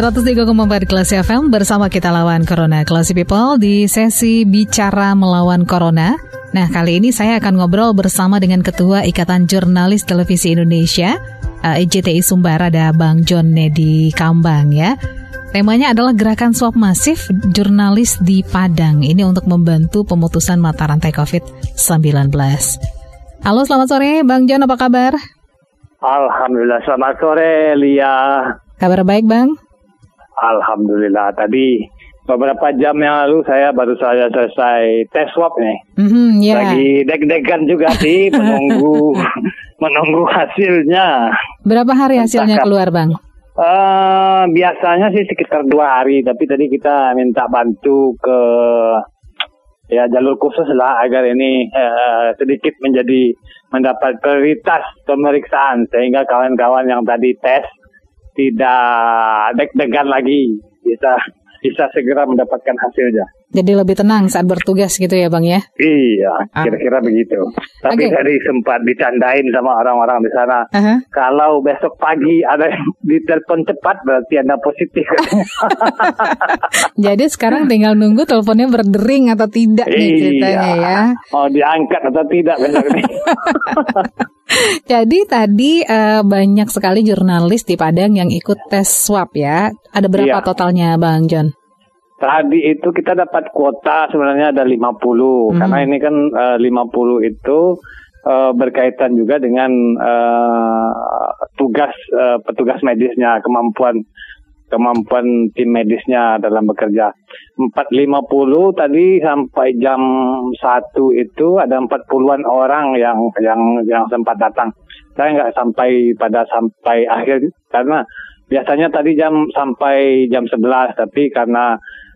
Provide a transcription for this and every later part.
103,4 Kelas FM bersama kita lawan Corona Classy People di sesi Bicara Melawan Corona. Nah, kali ini saya akan ngobrol bersama dengan Ketua Ikatan Jurnalis Televisi Indonesia, eh, IJTI Sumbar, ada Bang John Nedi Kambang ya. Temanya adalah gerakan swab masif jurnalis di Padang. Ini untuk membantu pemutusan mata rantai COVID-19. Halo, selamat sore Bang John, apa kabar? Alhamdulillah, selamat sore Lia. Kabar baik Bang? Alhamdulillah tadi beberapa jam yang lalu saya baru saja selesai tes swab nih. Mm-hmm, yeah. Lagi deg-degan juga sih menunggu menunggu hasilnya. Berapa hari hasilnya keluar bang? Uh, biasanya sih sekitar dua hari, tapi tadi kita minta bantu ke ya jalur khusus lah agar ini uh, sedikit menjadi mendapat prioritas pemeriksaan sehingga kawan-kawan yang tadi tes tidak deg-degan lagi bisa bisa segera mendapatkan hasilnya. Jadi lebih tenang saat bertugas gitu ya Bang ya? Iya, ah. kira-kira begitu. Tapi okay. tadi sempat dicandain sama orang-orang di sana. Uh -huh. Kalau besok pagi ada yang ditelepon cepat berarti Anda positif. Jadi sekarang tinggal nunggu teleponnya berdering atau tidak nih iya. ceritanya ya. Oh diangkat atau tidak besok ini. Jadi tadi uh, banyak sekali jurnalis di Padang yang ikut tes swab ya. Ada berapa iya. totalnya Bang John? Tadi itu kita dapat kuota sebenarnya ada 50 hmm. karena ini kan eh, uh, 50 itu uh, berkaitan juga dengan uh, tugas uh, petugas medisnya, kemampuan kemampuan tim medisnya dalam bekerja. 450 tadi sampai jam 1 itu ada 40-an orang yang yang yang sempat datang. Saya nggak sampai pada sampai akhir karena biasanya tadi jam sampai jam 11 tapi karena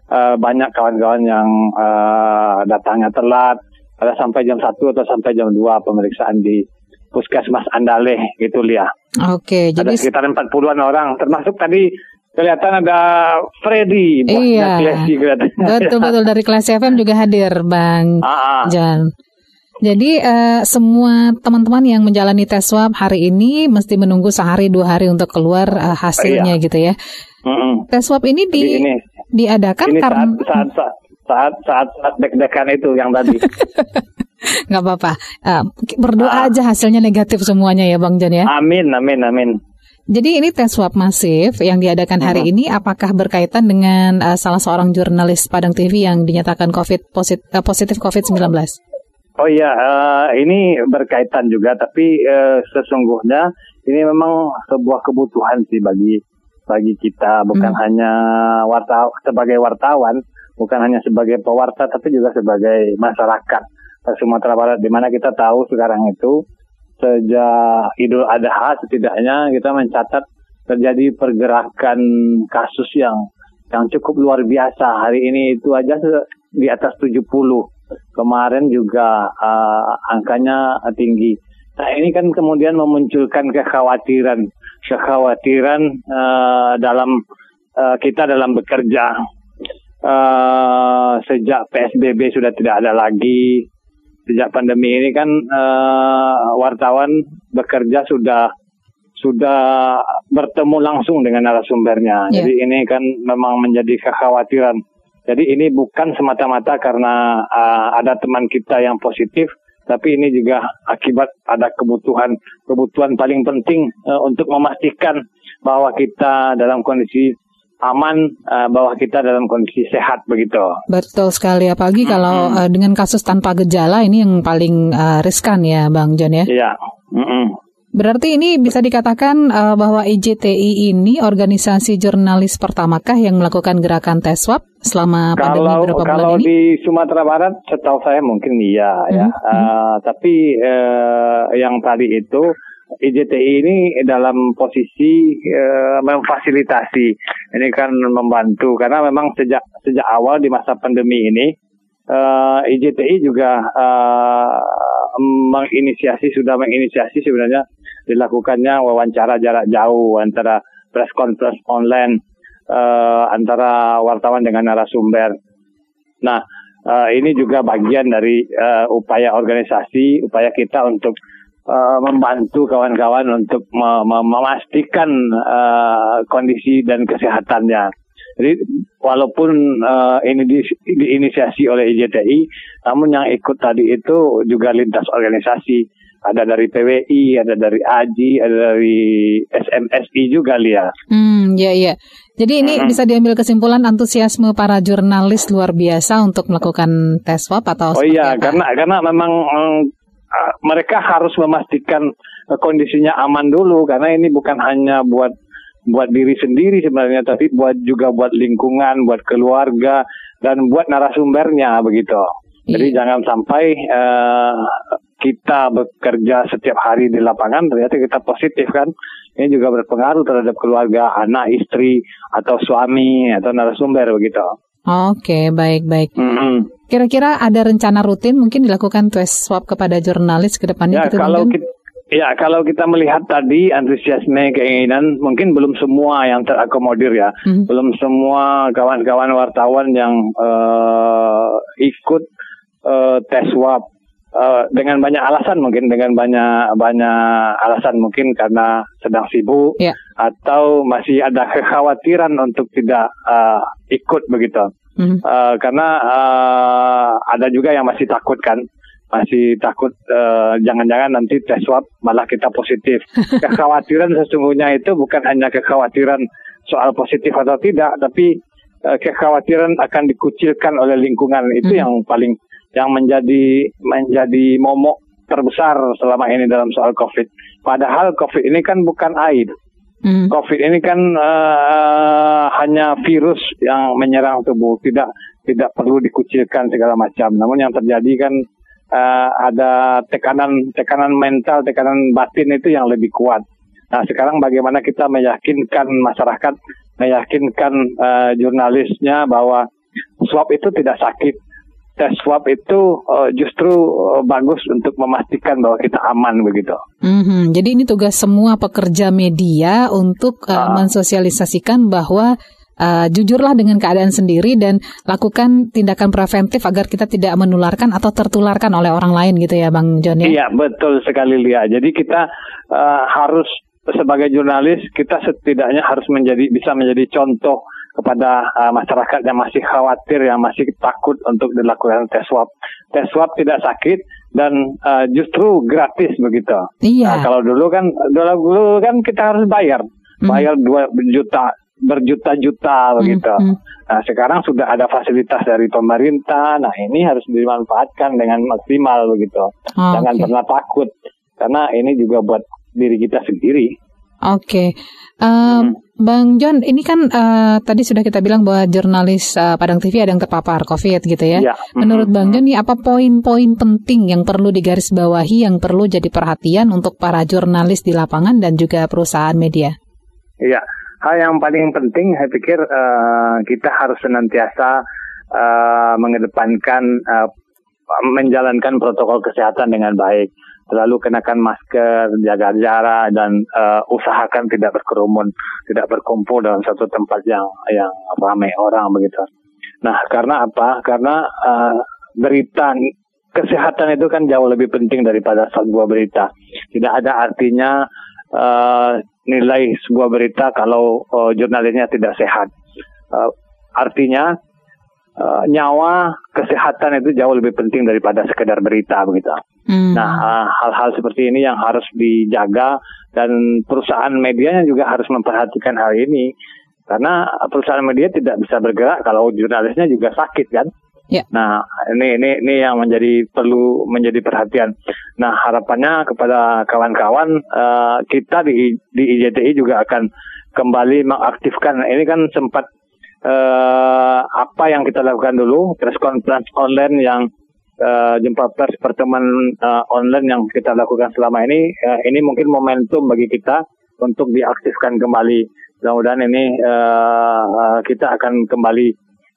uh, banyak kawan-kawan yang uh, datangnya telat, ada sampai jam 1 atau sampai jam 2 pemeriksaan di Puskesmas Andaleh gitu Lia. Oke, jadi ada sekitar 40-an orang termasuk tadi kelihatan ada Freddy iya. Betul betul dari kelas FM juga hadir Bang ah, ah. Jan. Jadi uh, semua teman-teman yang menjalani tes swab hari ini mesti menunggu sehari dua hari untuk keluar uh, hasilnya iya. gitu ya. Mm -mm. Tes swab ini di ini, diadakan ini karena saat saat saat saat, saat deg-degan itu yang tadi. Nggak apa-apa. Uh, berdoa ah. aja hasilnya negatif semuanya ya Bang Jan ya. Amin, amin, amin. Jadi ini tes swab masif yang diadakan hari uh ini apakah berkaitan dengan uh, salah seorang jurnalis Padang TV yang dinyatakan COVID posit, uh, positif COVID-19? Oh iya, uh, ini berkaitan juga, tapi uh, sesungguhnya ini memang sebuah kebutuhan sih bagi bagi kita bukan hmm. hanya warta sebagai wartawan, bukan hanya sebagai pewarta tapi juga sebagai masyarakat Sumatera Barat di mana kita tahu sekarang itu sejak Idul Adha setidaknya kita mencatat terjadi pergerakan kasus yang yang cukup luar biasa. Hari ini itu aja di atas 70. Kemarin juga uh, angkanya tinggi. Nah ini kan kemudian memunculkan kekhawatiran, kekhawatiran uh, dalam uh, kita dalam bekerja. Uh, sejak PSBB sudah tidak ada lagi, sejak pandemi ini kan uh, wartawan bekerja sudah sudah bertemu langsung dengan narasumbernya. Yeah. Jadi ini kan memang menjadi kekhawatiran. Jadi ini bukan semata-mata karena uh, ada teman kita yang positif, tapi ini juga akibat ada kebutuhan kebutuhan paling penting uh, untuk memastikan bahwa kita dalam kondisi aman uh, bahwa kita dalam kondisi sehat begitu. Betul sekali apalagi mm -hmm. kalau uh, dengan kasus tanpa gejala ini yang paling uh, riskan ya Bang John ya. Iya. Mm -hmm. Berarti ini bisa dikatakan uh, bahwa IJTI ini organisasi jurnalis pertamakah yang melakukan gerakan tes swab selama pandemi kalau, beberapa bulan kalau ini? di Sumatera Barat, setahu saya mungkin iya Hmm, ya. hmm. Uh, tapi uh, yang tadi itu IJTI ini dalam posisi uh, memfasilitasi, ini kan membantu karena memang sejak sejak awal di masa pandemi ini uh, IJTI juga uh, menginisiasi sudah menginisiasi sebenarnya dilakukannya wawancara jarak jauh antara press conference online uh, antara wartawan dengan narasumber. Nah, uh, ini juga bagian dari uh, upaya organisasi, upaya kita untuk uh, membantu kawan-kawan untuk me- me- memastikan uh, kondisi dan kesehatannya. Jadi walaupun uh, ini di, diinisiasi oleh IJTI, namun yang ikut tadi itu juga lintas organisasi. Ada dari PWI, ada dari AJI, ada dari SMSI juga, Lia. Hmm, ya ya. Jadi ini Hmm. bisa diambil kesimpulan antusiasme para jurnalis luar biasa untuk melakukan tes swab atau Oh iya, apa? karena karena memang mm, mereka harus memastikan uh, kondisinya aman dulu karena ini bukan hanya buat buat diri sendiri sebenarnya tapi buat juga buat lingkungan, buat keluarga dan buat narasumbernya begitu. Jadi Iya. jangan sampai uh, kita bekerja setiap hari di lapangan ternyata kita positif kan. Ini juga berpengaruh terhadap keluarga, anak, istri atau suami atau narasumber begitu. Oke, baik baik. Mm-mm. Kira-kira ada rencana rutin mungkin dilakukan tes swab kepada jurnalis ke depannya Ya gitu, kalau kita, ya kalau kita melihat tadi antusiasme keinginan mungkin belum semua yang terakomodir ya, Mhm. belum semua kawan-kawan wartawan yang eh, ikut eh, tes swab Eh, dengan banyak alasan mungkin dengan banyak banyak alasan mungkin karena sedang sibuk Ya. atau masih ada kekhawatiran untuk tidak eh, ikut begitu. Mhm. Eh, karena eh, ada juga yang masih takut kan, masih takut eh, jangan-jangan nanti tes swab malah kita positif. Kekhawatiran sesungguhnya itu bukan hanya kekhawatiran soal positif atau tidak, tapi eh, kekhawatiran akan dikucilkan oleh lingkungan itu Mhm. yang paling yang menjadi menjadi momok terbesar selama ini dalam soal COVID. Padahal COVID ini kan bukan aib. Mhm. COVID ini kan eh, hanya virus yang menyerang tubuh, tidak tidak perlu dikucilkan segala macam. Namun yang terjadi kan eh, ada tekanan tekanan mental, tekanan batin itu yang lebih kuat. Nah sekarang bagaimana kita meyakinkan masyarakat, meyakinkan eh, jurnalisnya bahwa swab itu tidak sakit. Tes swab itu eh, justru eh, bagus untuk memastikan bahwa kita aman begitu. Mhm. Jadi ini tugas semua pekerja media untuk uh, Ah. mensosialisasikan bahwa uh, jujurlah dengan keadaan sendiri dan lakukan tindakan preventif agar kita tidak menularkan atau tertularkan oleh orang lain gitu ya Bang John ya. Iya betul sekali Lia. Jadi kita eh, harus sebagai jurnalis kita setidaknya harus menjadi bisa menjadi contoh kepada eh, masyarakat yang masih khawatir, yang masih takut untuk dilakukan tes swab. Tes swab tidak sakit dan eh, justru gratis begitu. Iya. Nah, kalau dulu kan dulu, dulu kan kita harus bayar, Mhm. bayar dua juta berjuta-juta begitu. Mhm. Nah, sekarang sudah ada fasilitas dari pemerintah. Nah, ini harus dimanfaatkan dengan maksimal begitu. Jangan Oke. pernah takut karena ini juga buat diri kita sendiri. Oke, Eh, Bang John, ini kan eh, tadi sudah kita bilang bahwa jurnalis eh, Padang TV ada yang terpapar COVID gitu ya. Ya. Menurut. Bang John, nih apa poin-poin penting yang perlu digarisbawahi, yang perlu jadi perhatian untuk para jurnalis di lapangan dan juga perusahaan media? Iya, hal yang paling penting saya pikir eh, kita harus senantiasa eh, mengedepankan eh, menjalankan protokol kesehatan dengan baik. Selalu kenakan masker, jaga jarak dan eh, usahakan tidak berkerumun, tidak berkumpul dalam satu tempat yang yang ramai orang begitu. Nah, karena apa? Karena eh, berita kesehatan itu kan jauh lebih penting daripada sebuah berita. Tidak ada artinya eh, nilai sebuah berita kalau eh, jurnalisnya tidak sehat. Eh, artinya eh, nyawa kesehatan itu jauh lebih penting daripada sekedar berita begitu. Hmm. Nah, hal-hal seperti ini yang harus dijaga dan perusahaan medianya juga harus memperhatikan hal ini. Karena perusahaan media tidak bisa bergerak kalau jurnalisnya juga sakit kan. Ya. Nah, ini ini ini yang menjadi perlu menjadi perhatian. Nah, harapannya kepada kawan-kawan uh, kita di di IJTI juga akan kembali mengaktifkan. Ini kan sempat uh, apa yang kita lakukan dulu, press conference online yang uh, jumpa pers pertemuan uh, online yang kita lakukan selama ini, uh, ini mungkin momentum bagi kita untuk diaktifkan kembali. Mudah-mudahan ini uh, uh, kita akan kembali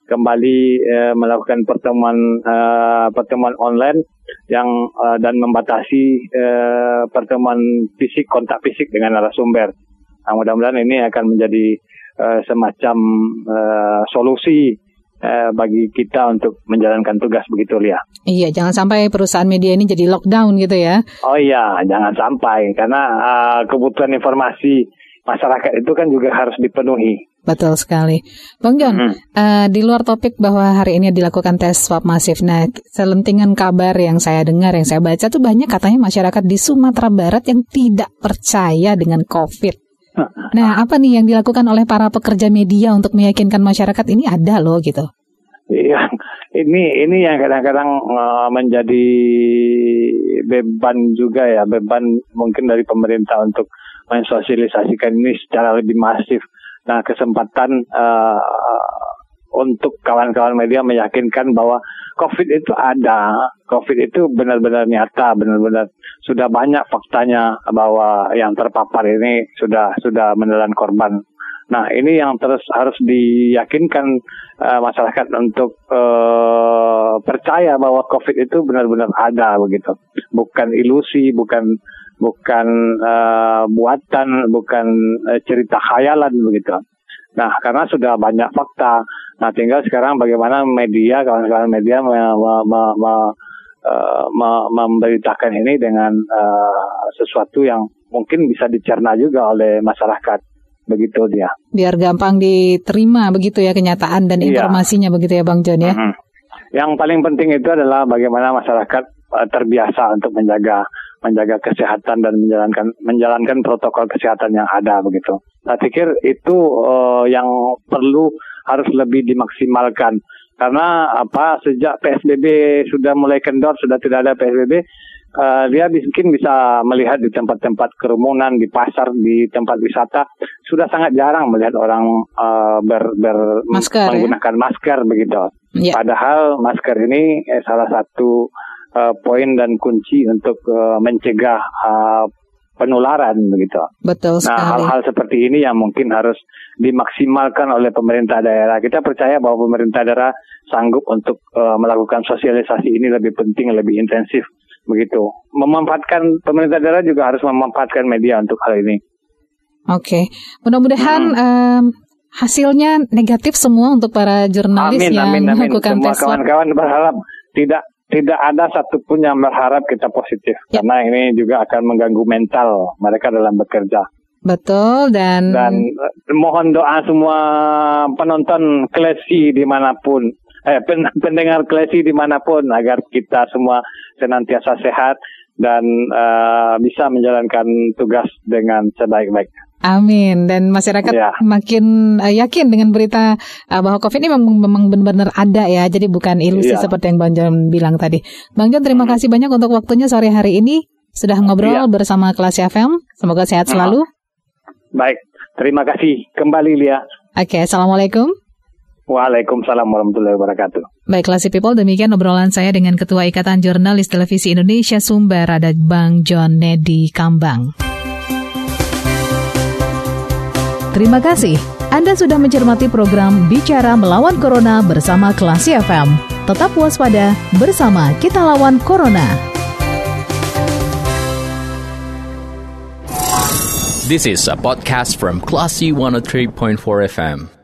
kembali uh, melakukan pertemuan uh, pertemuan online yang uh, dan membatasi uh, pertemuan fisik kontak fisik dengan narasumber. Nah, mudah-mudahan ini akan menjadi uh, semacam uh, solusi uh, bagi kita untuk menjalankan tugas begitu Lia. Iya, jangan sampai perusahaan media ini jadi lockdown gitu ya. Oh iya, jangan sampai karena uh, kebutuhan informasi masyarakat itu kan juga harus dipenuhi. Betul sekali. Bang John, hmm. uh, di luar topik bahwa hari ini dilakukan tes swab masif, nah selentingan kabar yang saya dengar, yang saya baca tuh banyak katanya masyarakat di Sumatera Barat yang tidak percaya dengan COVID. Nah, apa nih yang dilakukan oleh para pekerja media untuk meyakinkan masyarakat ini ada loh gitu? Iya, ini ini yang kadang-kadang uh, menjadi beban juga ya, beban mungkin dari pemerintah untuk mensosialisasikan ini secara lebih masif. Nah, kesempatan uh, untuk kawan-kawan media meyakinkan bahwa COVID itu ada, COVID itu benar-benar nyata, benar-benar sudah banyak faktanya bahwa yang terpapar ini sudah sudah menelan korban. Nah, ini yang terus harus diyakinkan uh, masyarakat untuk uh, percaya bahwa COVID itu benar-benar ada begitu, bukan ilusi, bukan bukan uh, buatan, bukan uh, cerita khayalan begitu. Nah, karena sudah banyak fakta. Nah, tinggal sekarang bagaimana media, kawan-kawan media me, me, me, me, uh, me, memberitakan ini dengan uh, sesuatu yang mungkin bisa dicerna juga oleh masyarakat. Begitu dia. Biar gampang diterima begitu ya kenyataan dan iya. informasinya begitu ya Bang John ya. Mm -hmm. Yang paling penting itu adalah bagaimana masyarakat terbiasa untuk menjaga menjaga kesehatan dan menjalankan menjalankan protokol kesehatan yang ada begitu. Saya pikir itu uh, yang perlu harus lebih dimaksimalkan karena apa sejak PSBB sudah mulai kendor sudah tidak ada PSBB uh, dia mungkin bisa melihat di tempat-tempat kerumunan di pasar di tempat wisata sudah sangat jarang melihat orang uh, ber, ber masker, ya? menggunakan ya? masker begitu. Ya. Padahal masker ini eh, salah satu uh, poin dan kunci untuk uh, mencegah uh, penularan begitu. Betul nah, sekali. Nah, hal-hal seperti ini yang mungkin harus dimaksimalkan oleh pemerintah daerah. Kita percaya bahwa pemerintah daerah sanggup untuk uh, melakukan sosialisasi ini lebih penting, lebih intensif begitu. Memanfaatkan pemerintah daerah juga harus memanfaatkan media untuk hal ini. Oke, okay. mudah-mudahan hmm. um, hasilnya negatif semua untuk para jurnalis amin, yang amin, amin. melakukan Semua kawan-kawan berharap tidak tidak ada satupun yang berharap kita positif ya. karena ini juga akan mengganggu mental mereka dalam bekerja. Betul dan dan eh, mohon doa semua penonton klesi di mana pun eh pendengar klesi di mana pun agar kita semua senantiasa sehat dan uh, bisa menjalankan tugas dengan sebaik-baiknya. Amin dan masyarakat ya. makin uh, yakin dengan berita uh, bahwa COVID ini memang, memang benar-benar ada ya, jadi bukan ilusi ya. seperti yang Bang John bilang tadi. Bang John terima hmm. kasih banyak untuk waktunya sore hari ini sudah ngobrol ya. bersama Kelas FM. Semoga sehat selalu. Baik, terima kasih kembali Lia. Oke, assalamualaikum. Waalaikumsalam warahmatullahi wabarakatuh. Baik, Classy People, demikian obrolan saya dengan Ketua Ikatan Jurnalis Televisi Indonesia Sumber, ada Bang John Nedi Kambang. Terima kasih. Anda sudah mencermati program Bicara Melawan Corona bersama Klasi FM. Tetap waspada, bersama kita lawan Corona. This is a podcast from Classy 103.4 FM.